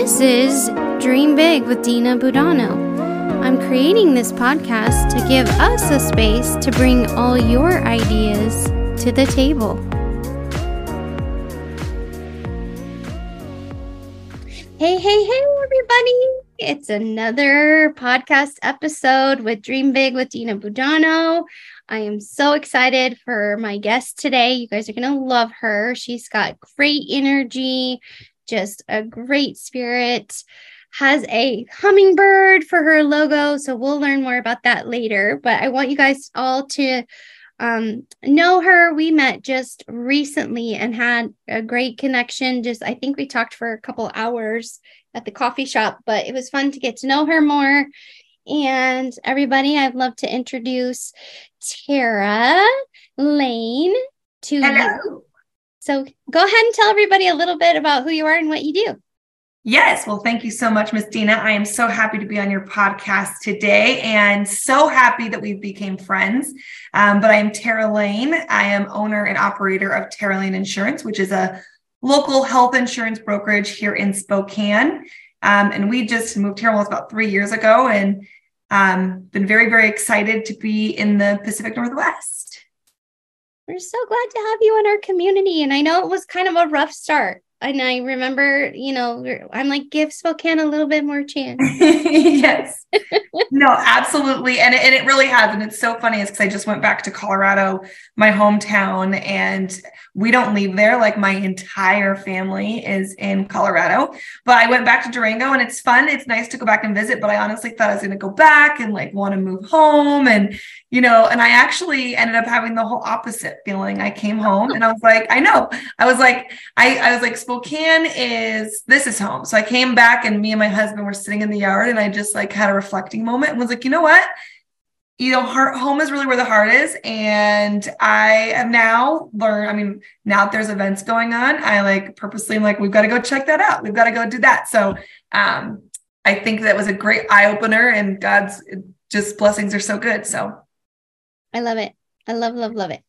This is Dream Big with Dina Budano. I'm creating this podcast to give us a space to bring all your ideas to the table. Hey, hey, hey, everybody. It's another podcast episode with Dream Big with Dina Budano. I am so excited for my guest today. You guys are going to love her. She's got great energy, just a great spirit. Has a hummingbird for her logo. So we'll learn more about that later. But I want you guys all to um, know her. We met just recently and had a great connection. Just, I think we talked for a couple hours at the coffee shop, but it was fun to get to know her more. And everybody, I'd love to introduce Terra Lane to Hello. you. So go ahead and tell everybody a little bit about who you are and what you do. Yes. Well, thank you so much, Miss Dina. I am so happy to be on your podcast today and so happy that we became friends. Um, but I am Terra Lane. I am owner and operator of Terra Lane Insurance, which is a local health insurance brokerage here in Spokane. Um, and we just moved here almost about three years ago and um, been very, very excited to be in the Pacific Northwest. We're so glad to have you in our community. And I know it was kind of a rough start. And I remember, you know, I'm like, give Spokane a little bit more chance. yes. no, absolutely. And it, and it really has. And it's so funny is because I just went back to Colorado, my hometown, and we don't leave there. Like my entire family is in Colorado. But I went back to Durango and it's fun. It's nice to go back and visit. But I honestly thought I was going to go back and like want to move home. And, you know, and I actually ended up having the whole opposite feeling. I came home and I was like, I know. I was like, I, I was like, Spokane is this is home. So I came back and me and my husband were sitting in the yard and I just like had a reflecting moment and was like, you know what? You know, heart, home is really where the heart is. And I have now learned, I mean, now that there's events going on, I like purposely am like, we've got to go check that out. We've got to go do that. So um, I think that was a great eye opener and God's just blessings are so good. So I love it. I love, love, love it.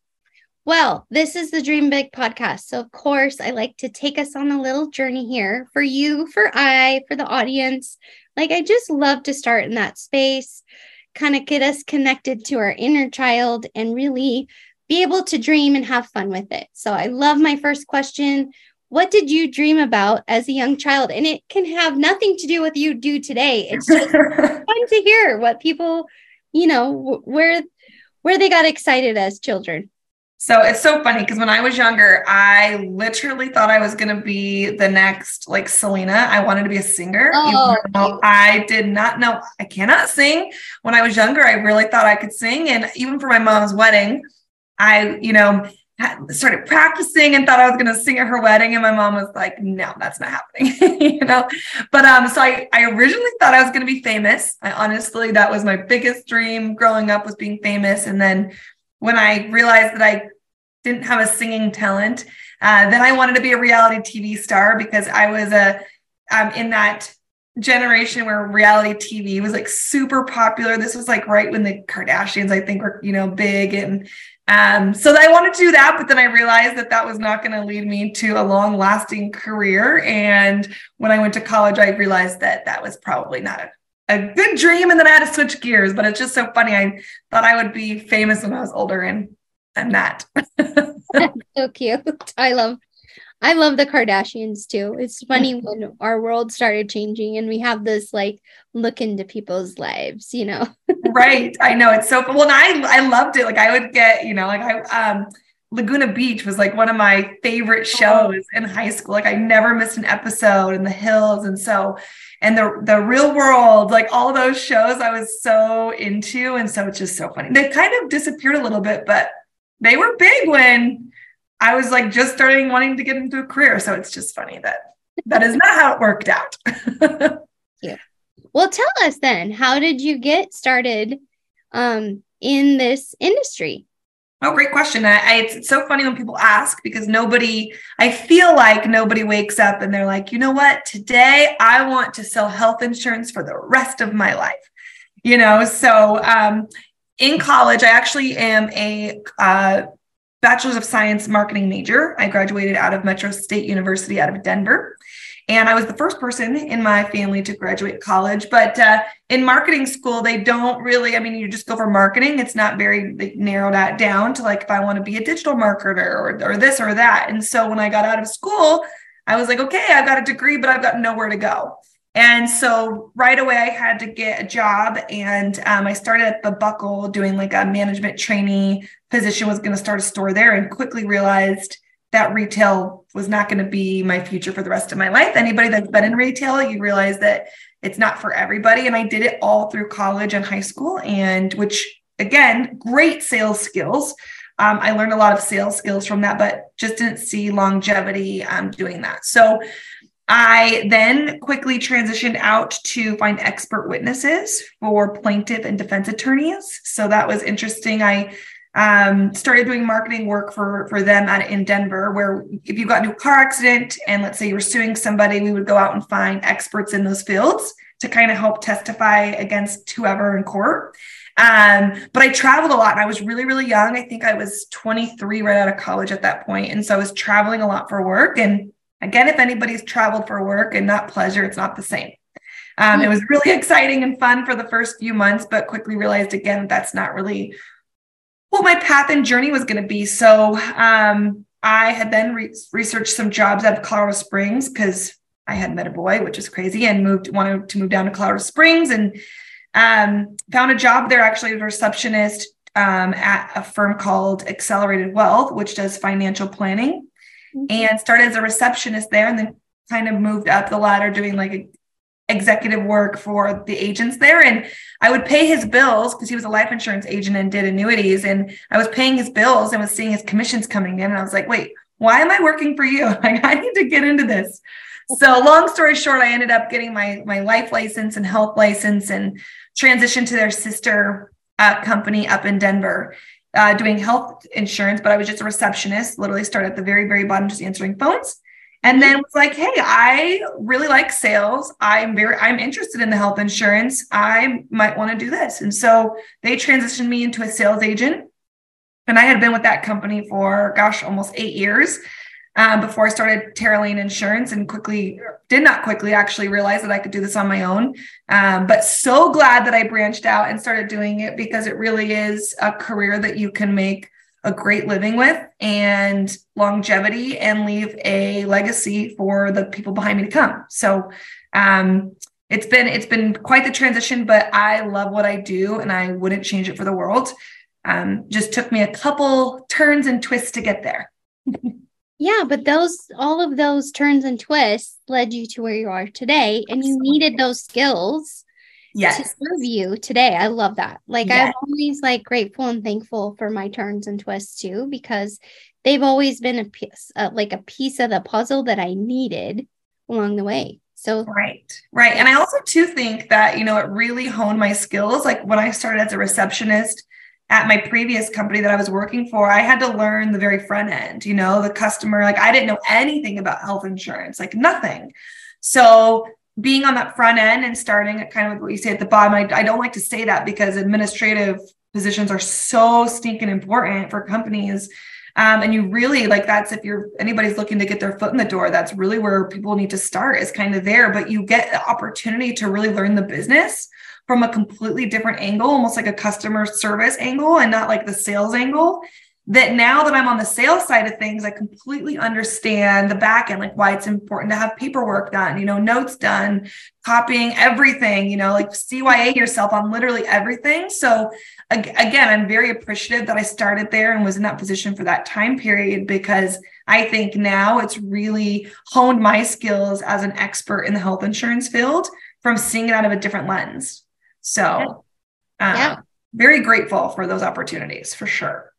Well, this is the Dream Big podcast. So, of course, I like to take us on a little journey here for you, for I, for the audience. Like, I just love to start in that space, kind of get us connected to our inner child and really be able to dream and have fun with it. So, I love my first question. What did you dream about as a young child? And it can have nothing to do with you do today. It's just fun to hear what people, you know, where where they got excited as children. So it's so funny because when I was younger, I literally thought I was going to be the next like Selena. I wanted to be a singer. Oh, I did not know I cannot sing. When I was younger, I really thought I could sing. And even for my mom's wedding, I, you know, started practicing and thought I was going to sing at her wedding. And my mom was like, no, that's not happening, you know? But, um, so I, I originally thought I was going to be famous. I honestly, that was my biggest dream growing up was being famous. And then when I realized that I didn't have a singing talent, uh, then I wanted to be a reality TV star because I was a um, in that generation where reality TV was like super popular. This was like right when the Kardashians, I think, were you know big, and um, so I wanted to do that. But then I realized that that was not going to lead me to a long lasting career. And when I went to college, I realized that that was probably not a a good dream and then I had to switch gears. But it's just so funny. I thought I would be famous when I was older and I'm not. so cute. I love I love the Kardashians too. It's funny when our world started changing and we have this like look into people's lives, you know. right. I know it's so well. I I loved it. Like I would get, you know, like I um Laguna Beach was like one of my favorite shows in high school. Like I never missed an episode in the hills. And so, and the the real world, like all those shows I was so into. And so it's just so funny. They kind of disappeared a little bit, but they were big when I was like just starting wanting to get into a career. So it's just funny that that is not how it worked out. yeah. Well, tell us then, how did you get started um, in this industry? Oh, great question. I, I, it's so funny when people ask because nobody, I feel like nobody wakes up and they're like, you know what? Today I want to sell health insurance for the rest of my life. You know, so um, in college, I actually am a uh, bachelor's of science marketing major. I graduated out of Metro State University out of Denver. And I was the first person in my family to graduate college. But uh, in marketing school, they don't really, I mean, you just go for marketing. It's not very, they narrow that down to like, if I want to be a digital marketer or, or this or that. And so when I got out of school, I was like, okay, I've got a degree, but I've got nowhere to go. And so right away, I had to get a job, and um, I started at the Buckle doing like a management trainee position. Was going to start a store there, and quickly realized that retail was not going to be my future for the rest of my life. Anybody that's been in retail, you realize that it's not for everybody. And I did it all through college and high school, and which again, great sales skills. Um, I learned a lot of sales skills from that, but just didn't see longevity um, doing that. So I then quickly transitioned out to find expert witnesses for plaintiff and defense attorneys. So that was interesting. I um, started doing marketing work for for them at in Denver, where if you got into a car accident and let's say you were suing somebody, we would go out and find experts in those fields to kind of help testify against whoever in court. Um, but I traveled a lot and I was really, really young. I think I was 23 right out of college at that point. And so I was traveling a lot for work. And again, if anybody's traveled for work and not pleasure, it's not the same. Um, it was really exciting and fun for the first few months, but quickly realized again that's not really what my path and journey was going to be. So um, I had then re- researched some jobs out of Colorado Springs because I had met a boy, which is crazy, and moved wanted to move down to Colorado Springs and um, found a job there actually as a receptionist um, at a firm called Accelerated Wealth, which does financial planning, mm-hmm. and started as a receptionist there, and then kind of moved up the ladder doing like executive work for the agents there. And i would pay his bills because he was a life insurance agent and did annuities. And i was paying his bills and was seeing his commissions coming in. And i was like wait why am i working for you? Like i need to get into this. So long story short i ended up getting my my life license and health license and transitioned to their sister uh, company up in denver uh, doing health insurance. But i was just a receptionist literally started at the very very bottom just answering phones and then was like hey i really like sales. I'm very i'm interested in the health insurance. I might want to do this. And so they transitioned me into a sales agent. And i had been with that company for gosh almost eight years um, before i started Terra Lane insurance and quickly did not quickly actually realize that i could do this on my own. Um, but so glad that i branched out and started doing it because it really is a career that you can make a great living with and longevity and leave a legacy for the people behind me to come. So um, it's been it's been quite the transition, but I love what I do and I wouldn't change it for the world. Um, just took me a couple turns and twists to get there. yeah, but those all of those turns and twists led you to where you are today, and you needed those skills yes. to serve you today. I love that. Like yes. I'm always like grateful and thankful for my turns and twists too, because they've always been a piece, uh, like a piece of the puzzle that I needed along the way. So right, right. And I also too think that, you know, it really honed my skills. Like when I started as a receptionist at my previous company that I was working for, I had to learn the very front end, you know, the customer, like I didn't know anything about health insurance, like nothing. So being on that front end and starting at kind of what you say at the bottom, I, I don't like to say that because administrative positions are so stinking important for companies. Um, and you really like that's if you're anybody's looking to get their foot in the door, that's really where people need to start is kind of there. But you get the opportunity to really learn the business from a completely different angle, almost like a customer service angle and not like the sales angle that now that I'm on the sales side of things, I completely understand the back end, like why it's important to have paperwork done, you know, notes done, copying everything, you know, like CYA yourself on literally everything. So again, I'm very appreciative that I started there and was in that position for that time period because I think now it's really honed my skills as an expert in the health insurance field from seeing it out of a different lens. So, uh, yeah. very grateful for those opportunities for sure.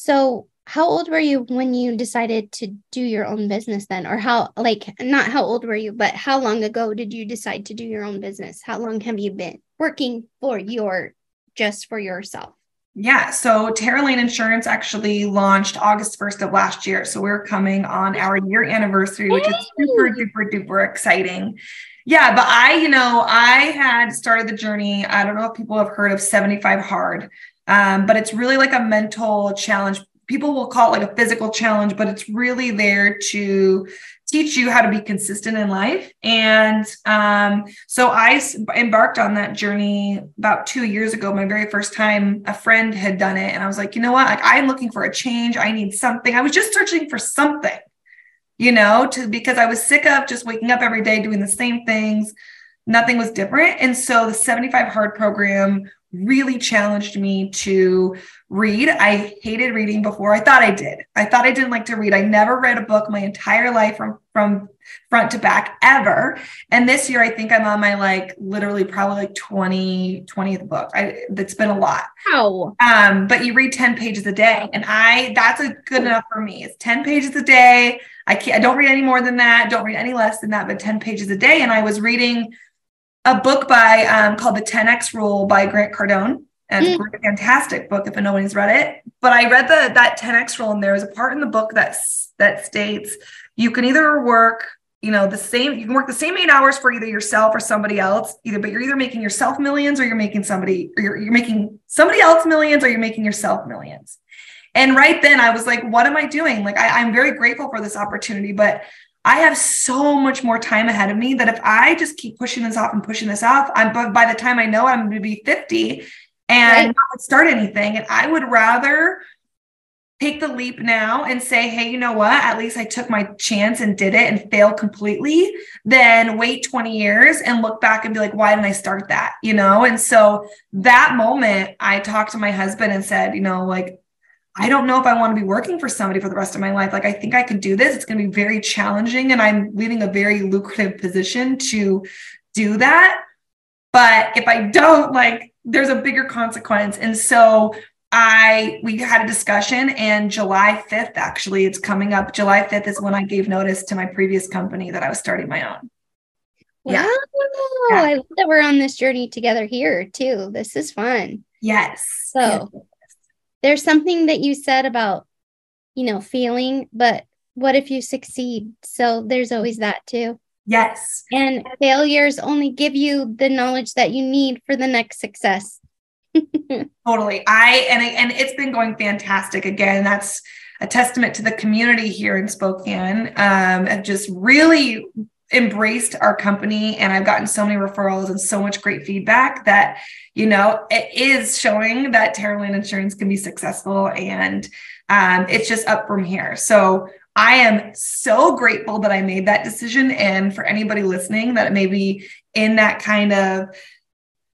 So, how old were you when you decided to do your own business then? Or how, like, not how old were you, but how long ago did you decide to do your own business? How long have you been working for your, just for yourself? Yeah. So Terra Lane Insurance actually launched August 1st of last year. So we're coming on our year anniversary, which is super duper duper exciting. Yeah. But I, you know, I had started the journey. I don't know if people have heard of 75 Hard. Um, but it's really like a mental challenge people will call it like a physical challenge, but it's really there to teach you how to be consistent in life. And um, so I embarked on that journey about two years ago. My very first time, a friend had done it, and I was like, you know what? Like I'm looking for a change. I need something. I was just searching for something, you know, to because I was sick of just waking up every day doing the same things. Nothing was different. And so the 75 Hard program really challenged me to read. I hated reading before. I thought I did. I thought I didn't like to read. I never read a book my entire life from from front to back ever. And this year I think I'm on my like literally probably like 20 20th book. I that's been a lot. Wow. Um but you read 10 pages a day and I that's a good enough for me. It's 10 pages a day. I can't I don't read any more than that. Don't read any less than that, but 10 pages a day and I was reading a book by um, called The 10X Rule by Grant Cardone. And it's mm. a fantastic book if nobody's read it. But I read the that 10X rule, and there was a part in the book that that states you can either work, you know, the same, you can work the same eight hours for either yourself or somebody else, either, but you're either making yourself millions or you're making somebody, or you're, you're making somebody else millions or you're making yourself millions. And right then I was like, what am I doing? Like, I, I'm very grateful for this opportunity, but I have so much more time ahead of me that if I just keep pushing this off and pushing this off, I'm but by the time I know I'm going to be 50 and right. not start anything. And I would rather take the leap now and say, hey, you know what? At least I took my chance and did it and failed completely, than wait 20 years and look back and be like, why didn't I start that? You know? And so that moment, I talked to my husband and said, you know, like, I don't know if I want to be working for somebody for the rest of my life. Like, I think I could do this. It's going to be very challenging, and I'm leaving a very lucrative position to do that. But if I don't, like, there's a bigger consequence. And so I we had a discussion and July 5th actually it's coming up July 5th is when I gave notice to my previous company that I was starting my own. Wow. Yeah. I love that we're on this journey together here too. This is fun. Yes. So there's something that you said about you know feeling but what if you succeed? So there's always that too. Yes. And failures only give you the knowledge that you need for the next success. Totally. I and and it's been going fantastic. Again that's a testament to the community here in spokane um have just really embraced our company and I've gotten so many referrals and so much great feedback that, you know, it is showing that Terra Lane Insurance can be successful and um, it's just up from here. So I am so grateful that I made that decision. And for anybody listening that may be in that kind of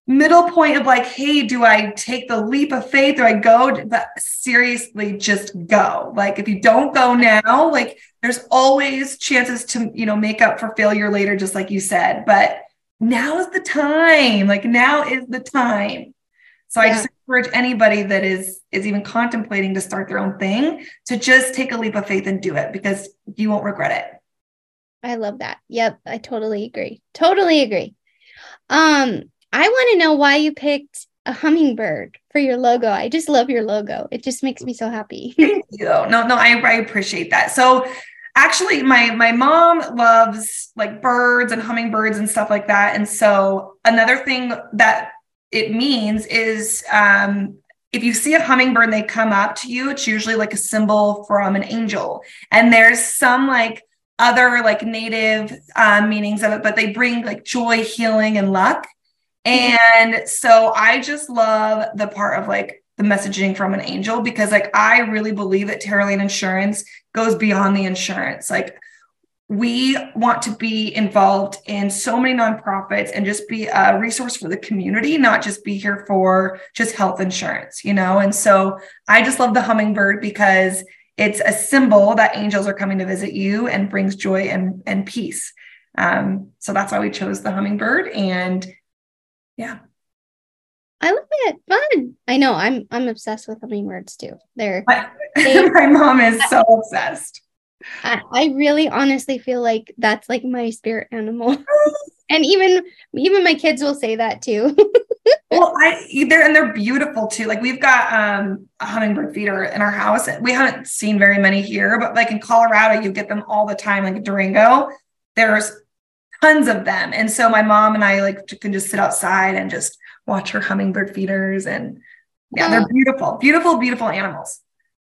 middle point of like, hey, do I take the leap of faith? Do I go? But seriously, just go. Like, if you don't go now, like, there's always chances to, you know, make up for failure later, just like you said. But now is the time. Like, now is the time. So yeah. I just encourage anybody that is is even contemplating to start their own thing to just take a leap of faith and do it because you won't regret it. I love that. Yep, I totally agree. Totally agree. Um, I want to know why you picked a hummingbird for your logo. I just love your logo. It just makes me so happy. Thank you. No, no, I, I appreciate that. So actually my my mom loves like birds and hummingbirds and stuff like that. And so another thing that it means is um if you see a hummingbird they come up to you, it's usually like a symbol from an angel. And there's some like other like native uh, meanings of it, but they bring like joy, healing, and luck. And so I just love the part of like the messaging from an angel because like I really believe that Terra Lane Insurance goes beyond the insurance. Like we want to be involved in so many nonprofits and just be a resource for the community, not just be here for just health insurance, you know? And so I just love the hummingbird because it's a symbol that angels are coming to visit you and brings joy and, and peace. Um, so that's why we chose the hummingbird. And yeah. I love it. Fun. I know. I'm I'm obsessed with hummingbirds too. They're my, they, my mom is so obsessed. I, I really honestly feel like that's like my spirit animal. and even even my kids will say that too. well, I they're and they're beautiful too. Like we've got um a hummingbird feeder in our house. We haven't seen very many here, but like in Colorado, you get them all the time, like a Durango. There's tons of them. And so my mom and I like can just sit outside and just watch her hummingbird feeders and yeah, they're beautiful, beautiful, beautiful animals.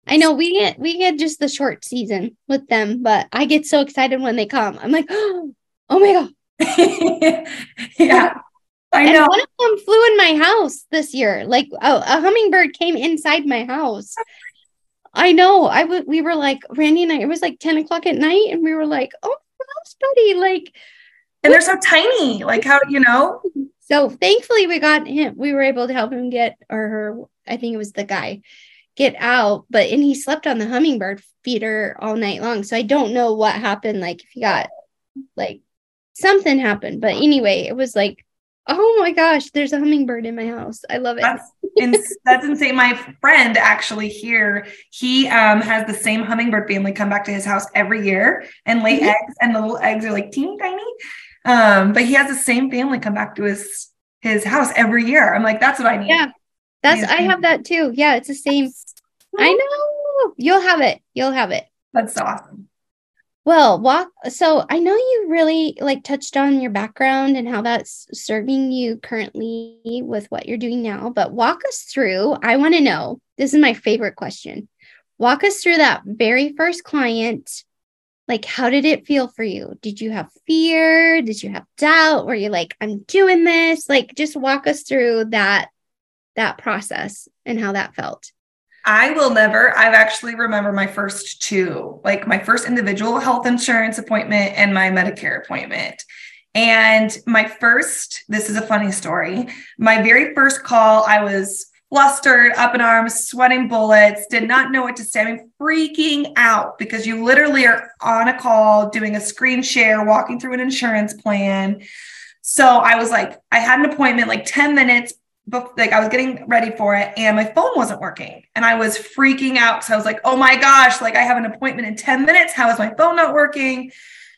I know we get we get just the short season with them, but I get so excited when they come. I'm like, oh my god. yeah. I know. And one of them flew in my house this year. Like oh, a hummingbird came inside my house. I know. I would. We were like Randy and I. It was like ten o'clock at night, and we were like, "Oh, house buddy!" Like, and they're so tiny. Like how you know. So thankfully, we got him. We were able to help him get, or her. I think it was the guy, get out. But and he slept on the hummingbird feeder all night long. So I don't know what happened. Like if he got, like, something happened. But anyway, it was like Oh my gosh, there's a hummingbird in my house. I love it. That's, ins- that's insane. My friend actually here, he um, has the same hummingbird family come back to his house every year and lay mm-hmm. eggs, and the little eggs are like teeny tiny. Um, but he has the same family come back to his his house every year. I'm like, that's what I need. Yeah, that's I have that too. Yeah, it's the same. I know. You'll have it. You'll have it. That's awesome. Well, walk. So I know you really like touched on your background and how that's serving you currently with what you're doing now, but walk us through. I want to know this is my favorite question. Walk us through that very first client. Like, how did it feel for you? Did you have fear? Did you have doubt? Were you like, I'm doing this? Like, just walk us through that that process and how that felt. I will never. I've actually remember my first two, like my first individual health insurance appointment and my Medicare appointment. And my first, this is a funny story. My very first call, I was flustered, up in arms, sweating bullets, did not know what to say. I'm freaking out because you literally are on a call doing a screen share, walking through an insurance plan. So I was like, I had an appointment like 10 minutes like I was getting ready for it and my phone wasn't working and I was freaking out. So I was like, oh my gosh, like I have an appointment in 10 minutes. How is my phone not working?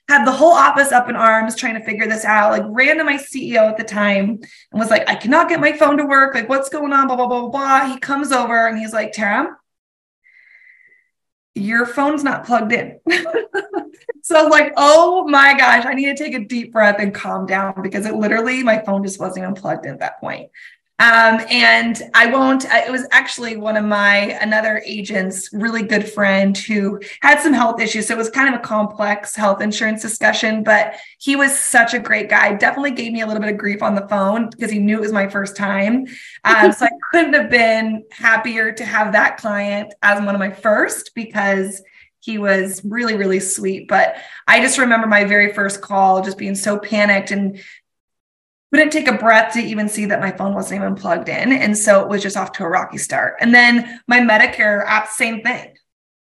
Had the whole office up in arms trying to figure this out. Like ran to my CEO at the time and was like, I cannot get my phone to work. Like, what's going on? Blah, blah, blah, blah. He comes over and he's like, Terra, your phone's not plugged in. so I was like, oh my gosh, I need to take a deep breath and calm down because it literally, my phone just wasn't even plugged in at that point. Um, and I won't, it was actually one of my, another agent's really good friend who had some health issues. So it was kind of a complex health insurance discussion, but he was such a great guy. Definitely gave me a little bit of grief on the phone because he knew it was my first time. Um, so I couldn't have been happier to have that client as one of my first because he was really really sweet but i just remember my very first call just being so panicked and couldn't take a breath to even see that my phone wasn't even plugged in. And so it was just off to a rocky start. And then my Medicare app, same thing.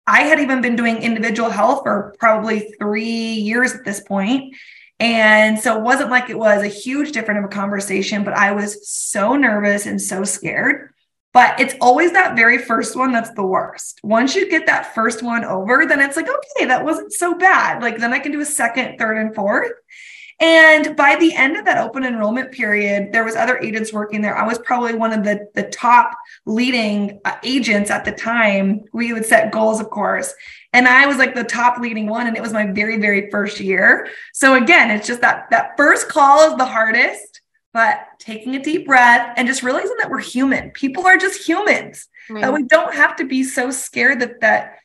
I had even been doing individual health for probably three years at this point. And so it wasn't like it was a huge different of a conversation, but I was so nervous and so scared. But it's always that very first one that's the worst. Once you get that first one over, then it's like, okay, that wasn't so bad. Like then I can do a second, third, and fourth. And by the end of that open enrollment period, there was other agents working there. I was probably one of the, the top leading uh, agents at the time. We would set goals, of course. And I was like the top leading one. And it was my very, very first year. So again, it's just that that first call is the hardest, but taking a deep breath and just realizing that we're human. People are just humans. Right. That we don't have to be so scared that that,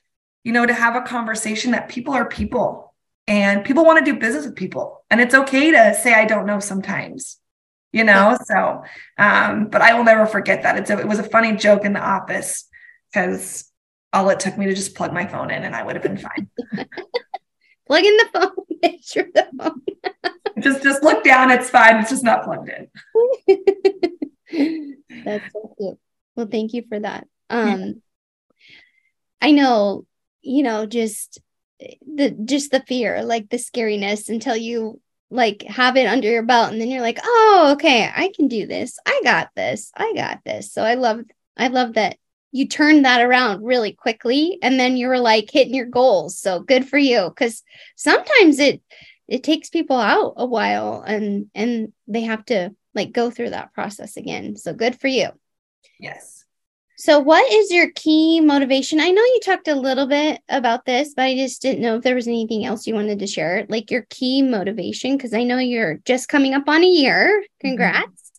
you know, to have a conversation that people are people and people want to do business with people and it's okay to say i don't know sometimes you know so um but i will never forget that. It's a, it was a funny joke in the office because all it took me to just plug my phone in and i would have been fine. Plug in the phone sure the phone just just look down it's fine it's just not plugged in. That's so cute. Well thank you for that. Um i know you know just the just the fear, like the scariness until you like have it under your belt and then you're like, "Oh, okay, I can do this. I got this. I got this." So I love I love that you turned that around really quickly and then you were like hitting your goals. So good for you cuz sometimes it it takes people out a while and and they have to like go through that process again. So good for you. Yes. So, what is your key motivation? I know you talked a little bit about this, but I just didn't know if there was anything else you wanted to share, like your key motivation, because I know you're just coming up on a year. Mm-hmm. Congrats.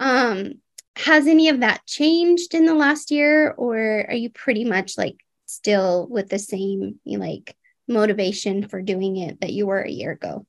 Mm-hmm. Um, has any of that changed in the last year, or are you pretty much like still with the same like motivation for doing it that you were a year ago?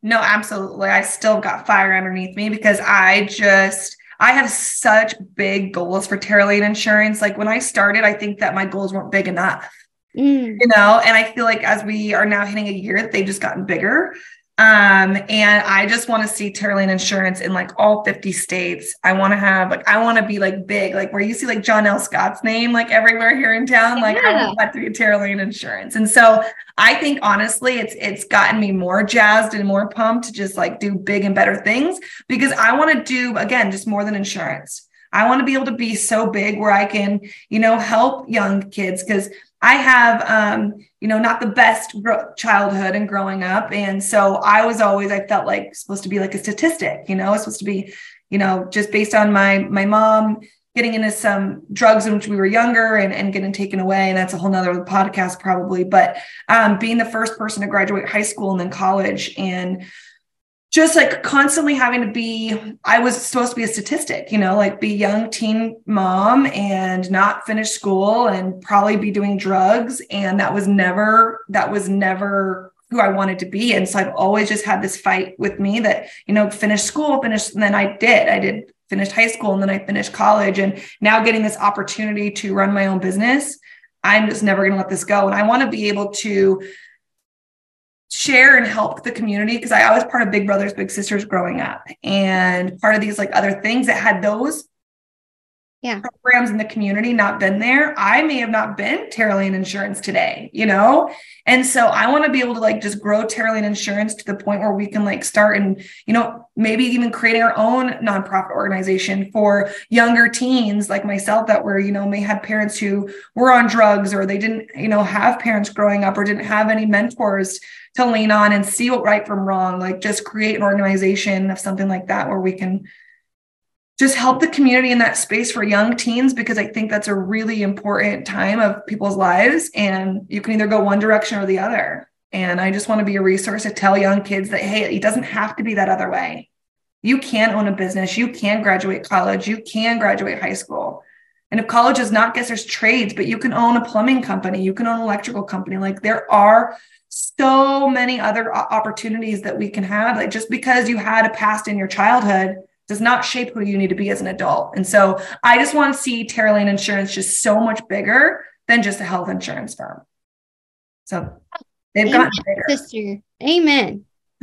No, absolutely. I still got fire underneath me because I just I have such big goals for Terra Lane Insurance. Like when I started, I think that my goals weren't big enough. Mm. You know, and I feel like as we are now hitting a year, they've just gotten bigger. Um, and I just want to see Terra Lane Insurance in like all 50 states. I want to have like I want to be like big, like where you see like John L. Scott's name like everywhere here in town. Like yeah. I want that to be Terra Lane Insurance. And so I think honestly, it's it's gotten me more jazzed and more pumped to just like do big and better things because I want to do again just more than insurance. I want to be able to be so big where I can, you know, help young kids because I have, um, you know, not the best childhood and growing up. And so I was always, I felt like supposed to be like a statistic, you know, it's supposed to be, you know, just based on my, my mom getting into some drugs when we were younger and, and getting taken away. And that's a whole nother podcast probably, but um, being the first person to graduate high school and then college and just like constantly having to be i was supposed to be a statistic you know like be young teen mom and not finish school and probably be doing drugs. And that was never that was never who i wanted to be. And so i've always just had this fight with me that you know finish school finish and then i did. I did finish high school and then i finished college. And now getting this opportunity to run my own business i'm just never going to let this go. And i want to be able to share and help the community because I, was part of Big Brothers Big Sisters growing up. And part of these like other things that had those yeah. programs in the community not been there, I may have not been Terra Lane Insurance today, you know? And so I want to be able to like just grow Terra Lane Insurance to the point where we can like start and, you know, maybe even creating our own nonprofit organization for younger teens like myself that were, you know, may have parents who were on drugs or they didn't, you know, have parents growing up or didn't have any mentors to lean on and see what right from wrong. Like just create an organization of something like that where we can just help the community in that space for young teens because I think that's a really important time of people's lives. And you can either go one direction or the other. And I just want to be a resource to tell young kids that, hey, it doesn't have to be that other way. You can own a business, you can graduate college, you can graduate high school. And if college is not, guess there's trades, but you can own a plumbing company, you can own an electrical company. Like there are so many other opportunities that we can have. Like just because you had a past in your childhood does not shape who you need to be as an adult. And so I just want to see Terra Lane Insurance just so much bigger than just a health insurance firm. So they've Amen, gotten bigger. Sister. Amen.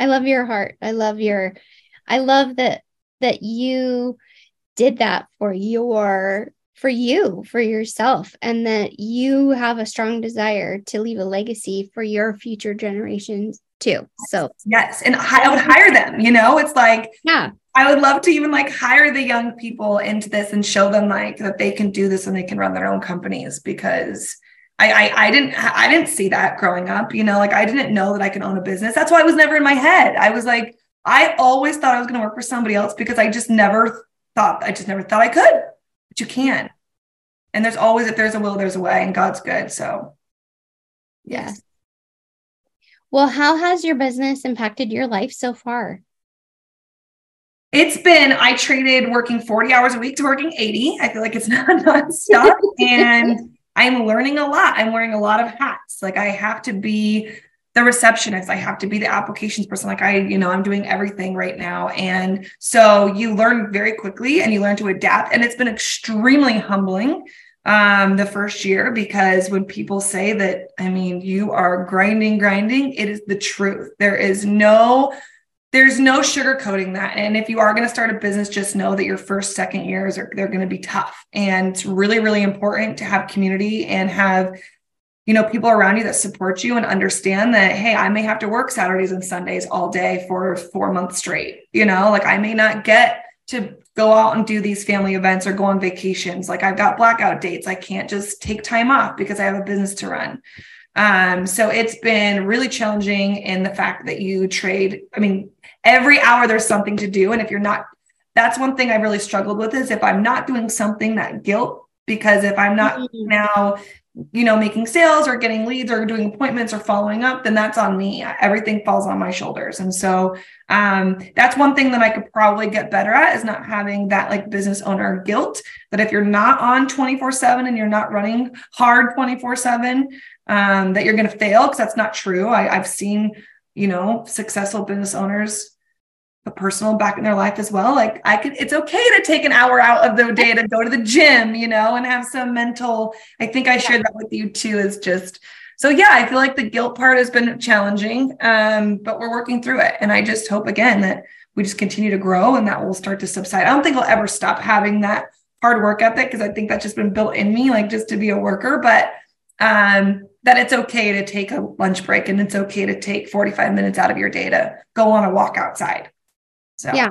I love your heart. I love your I love that that you did that for your for you, for yourself, and that you have a strong desire to leave a legacy for your future generations too. So, yes. And I would hire them, you know, it's like, yeah, I would love to even like hire the young people into this and show them like that they can do this and they can run their own companies because I, I, I didn't I didn't see that growing up, you know, like I didn't know that I could own a business. That's why it was never in my head. I was like, I always thought I was going to work for somebody else because I just never thought I just never thought I could but you can. And there's always, if there's a will, there's a way, and God's good. So, yes. Well, how has your business impacted your life so far? It's been, I traded working 40 hours a week to working 80. I feel like it's not nonstop. and I'm learning a lot. I'm wearing a lot of hats. Like I have to be the receptionist. I have to be the applications person. Like i you know i'm doing everything right now. And so you learn very quickly and you learn to adapt. And it's been extremely humbling um, the first year because when people say that i mean you are grinding grinding it is the truth. There is no there's no sugarcoating that. And if you are going to start a business just know that your first second years are they're going to be tough. And it's really really important to have community and have you know, people around you that support you and understand that, hey, I may have to work Saturdays and Sundays all day for four months straight. You know, like I may not get to go out and do these family events or go on vacations. Like I've got blackout dates. I can't just take time off because I have a business to run. Um, so it's been really challenging in the fact that you trade. I mean, every hour there's something to do. And if you're not, that's one thing I really struggled with is if I'm not doing something that guilt, because if I'm not mm-hmm. now you know, making sales or getting leads or doing appointments or following up, then that's on me. Everything falls on my shoulders. And so um, that's one thing that I could probably get better at is not having that like business owner guilt that if you're not on 24 seven and you're not running hard 24 seven, um, that you're going to fail because that's not true. I, I've seen, you know, successful business owners a personal back in their life as well. Like I could, it's okay to take an hour out of the day to go to the gym, you know, and have some mental. I think I shared that with you too. Is just so yeah. I feel like the guilt part has been challenging, um, but we're working through it. And I just hope again that we just continue to grow and that will start to subside. I don't think I'll ever stop having that hard work ethic because I think that's just been built in me, like just to be a worker. But um, that it's okay to take a lunch break and it's okay to take 45 minutes out of your day to go on a walk outside so yeah.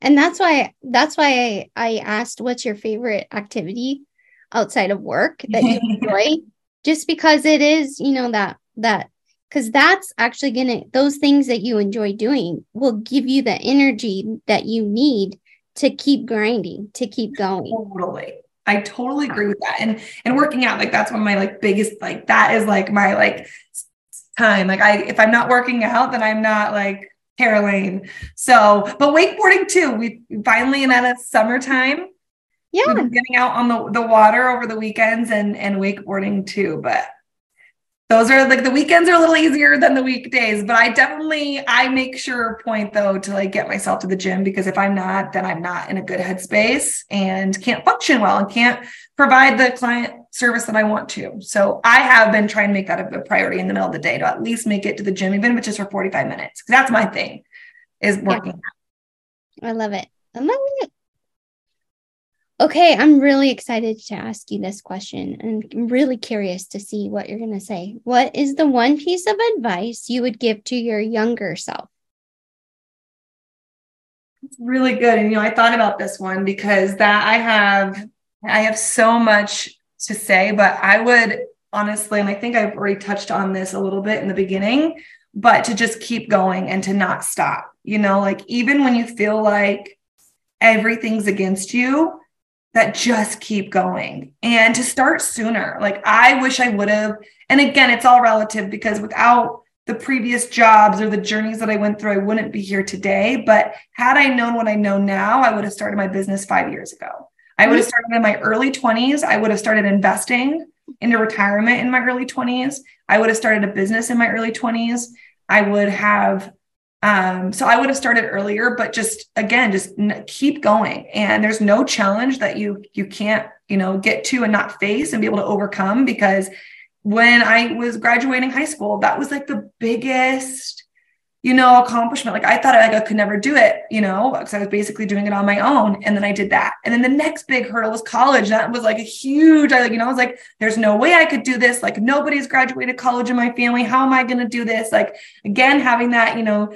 And that's why that's why I, I asked what's your favorite activity outside of work that you enjoy? Just because it is, you know, that that because that's actually gonna those things that you enjoy doing will give you the energy that you need to keep grinding, to keep going. Totally. I totally agree with that. And and working out, like that's one of my like biggest, like that is like my like time. Like I if I'm not working out, then I'm not like Caroline. So, but wakeboarding too. We finally in a summertime. Yeah. Been getting out on the, the water over the weekends and and wakeboarding too. But those are like the weekends are a little easier than the weekdays. But I definitely I make sure point though to like get myself to the gym because if I'm not, then I'm not in a good headspace and can't function well and can't provide the client service that I want to. So I have been trying to make that a priority in the middle of the day to at least make it to the gym, even if it's just for 45 minutes. That's my thing is working. Yeah. I love it. I love it. Okay, I'm really excited to ask you this question and I'm really curious to see what you're going to say. What is the one piece of advice you would give to your younger self? It's really good. And you know, I thought about this one because that I have I have so much to say, but I would honestly, and I think I've already touched on this a little bit in the beginning, but to just keep going and to not stop. You know, like even when you feel like everything's against you, that just keep going and to start sooner. Like I wish I would have. And again, it's all relative because without the previous jobs or the journeys that I went through, I wouldn't be here today. But had I known what I know now, I would have started my business five years ago. I would have started in my early 20s. I would have started investing into retirement in my early 20s. I would have started a business in my early 20s. I would have um, so I would have started earlier, but just again, just keep going. And there's no challenge that you you can't, you know, get to and not face and be able to overcome because when I was graduating high school, that was like the biggest you know, accomplishment. Like I thought like I could never do it, you know, because I was basically doing it on my own. And then I did that. And then the next big hurdle was college. That was like a huge, I like, you know, I was like, there's no way I could do this. Like nobody's graduated college in my family. How am I going to do this? Like again, having that, you know,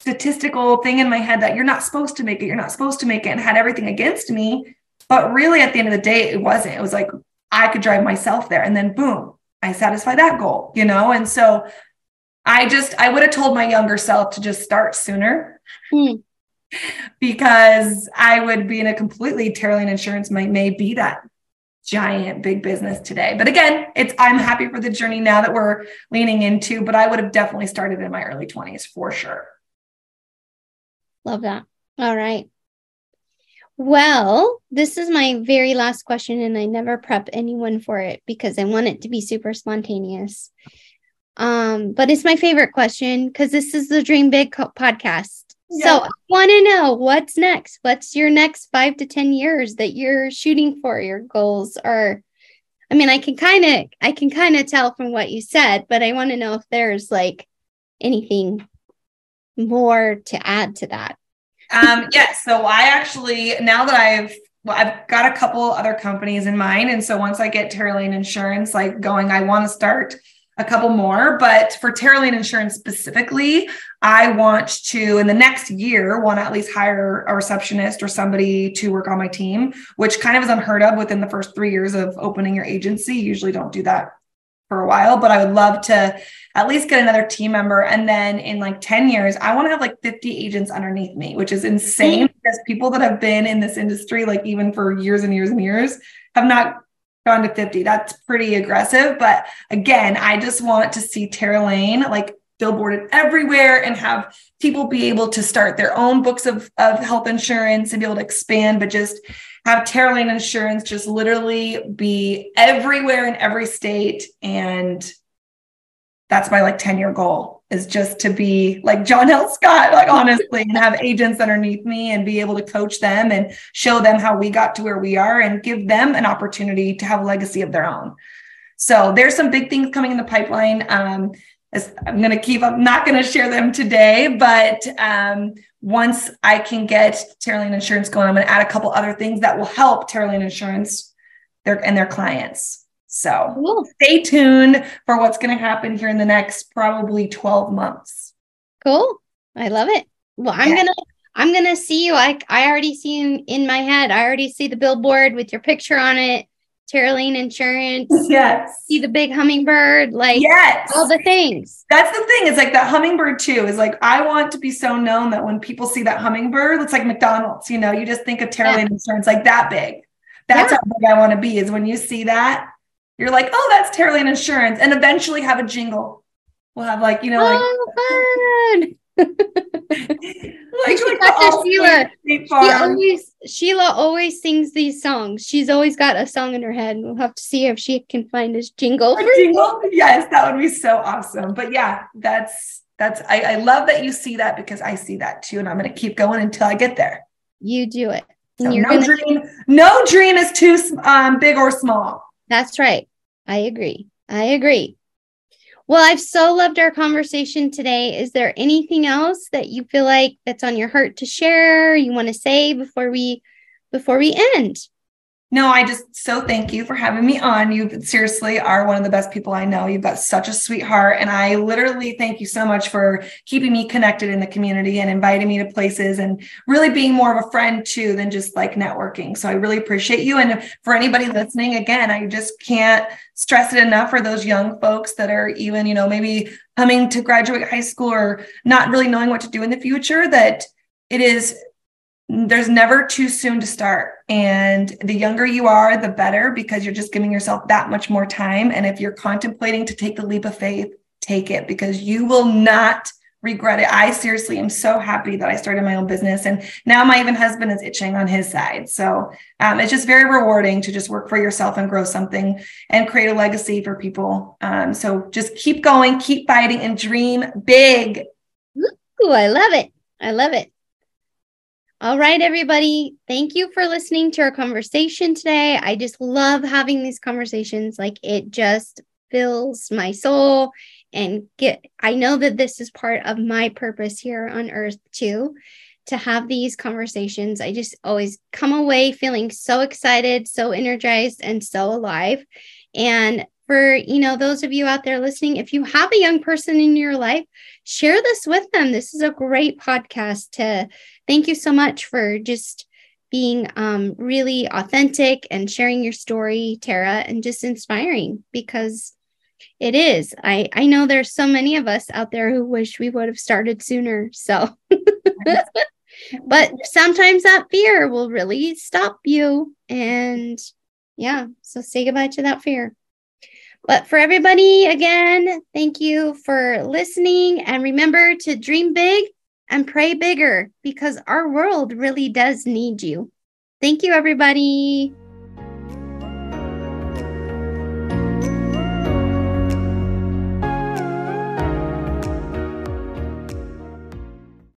statistical thing in my head that you're not supposed to make it, you're not supposed to make it, and had everything against me. But really at the end of the day, it wasn't. It was like I could drive myself there. And then boom, I satisfy that goal, you know? And so I just, I would have told my younger self to just start sooner mm. because I would be in a completely Terra Lane Insurance might may be that giant big business today. But again, it's I'm happy for the journey now that we're leaning into, but I would have definitely started in my early 20s for sure. Love that. All right. Well, this is my very last question, and I never prep anyone for it because I want it to be super spontaneous. Um, but it's my favorite question because this is the Dream Big podcast. So I want to know what's next. What's your next five to ten years that you're shooting for? Your goals are. I mean, I can kind of, I can kind of tell from what you said, but I want to know if there's like anything more to add to that. um, yes. So I actually, now that I've well, I've got a couple other companies in mind. And so once I get Terra Lane Insurance like going, I want to start a couple more, but for Terra Lane Insurance specifically, I want to, in the next year, want to at least hire a receptionist or somebody to work on my team, which kind of is unheard of within the first three years of opening your agency. You usually don't do that for a while, but I would love to at least get another team member. And then in like 10 years, I want to have like 50 agents underneath me, which is insane mm-hmm. because people that have been in this industry, like even for years and years and years, have not gone to 50. That's pretty aggressive. But again, I just want to see Terra Lane like billboarded everywhere and have people be able to start their own books of, of health insurance and be able to expand, but just have Terra Lane Insurance just literally be everywhere in every state. And that's my like 10 year goal is just to be like John L. Scott, like honestly, and have agents underneath me and be able to coach them and show them how we got to where we are and give them an opportunity to have a legacy of their own. So there's some big things coming in the pipeline. Um, I'm going to keep, I'm not going to share them today, but um, once I can get Terra Lane Insurance going, I'm going to add a couple other things that will help Terra Lane Insurance their, and their clients. So cool. stay tuned for what's going to happen here in the next probably 12 months. Cool. I love it. Well, I'm yeah. going to I'm going to see you. I I already see you in my head. I already see the billboard with your picture on it. Terra Lane Insurance. Yes. See the big hummingbird, like yes. all the things. That's the thing. Is like that hummingbird too. Is like I want to be so known that when people see that hummingbird, it's like McDonald's. You know, you just think of Terra yeah. Insurance like that big. That's yeah. how big I want to be. Is when you see that, you're like, oh, that's Lane Insurance, and eventually have a jingle. We'll have like you know like. Oh, fun. like, like Sheila. She always Sheila always sings these songs. She's always got a song in her head. And we'll have to see if she can find this jingle. jingle? Yes, that would be so awesome. But yeah, that's that's I, I love that you see that because I see that too, and I'm gonna keep going until I get there. You do it. So no gonna- dream, no dream is too um, big or small. That's right. I agree. I agree. Well, I've so loved our conversation today. Is there anything else that you feel like that's on your heart to share, you want to say before we before we end? No, I just so thank you for having me on. You seriously are one of the best people I know. You've got such a sweetheart. And I literally thank you so much for keeping me connected in the community and inviting me to places and really being more of a friend too than just like networking. So I really appreciate you. And for anybody listening, again, I just can't stress it enough for those young folks that are even, you know, maybe coming to graduate high school or not really knowing what to do in the future that it is there's never too soon to start. And the younger you are, the better because you're just giving yourself that much more time. And if you're contemplating to take the leap of faith, take it because you will not regret it. I seriously am so happy that I started my own business. And now my even husband is itching on his side. So um, it's just very rewarding to just work for yourself and grow something and create a legacy for people. Um, so just keep going, keep fighting, and dream big. Ooh, I love it. I love it. All right, everybody. Thank you for listening to our conversation today. I just love having these conversations. Like it just fills my soul and get I know that this is part of my purpose here on earth too to have these conversations. I just always come away feeling so excited, so energized and so alive. And for you know those of you out there listening if you have a young person in your life share this with them. This is a great podcast to thank you so much for just being um, really authentic and sharing your story Terra and just inspiring because it is. I i know there's so many of us out there who wish we would have started sooner so. But sometimes that fear will really stop you and yeah so say goodbye to that fear but for everybody, again, thank you for listening. And remember to dream big and pray bigger because our world really does need you. Thank you, everybody.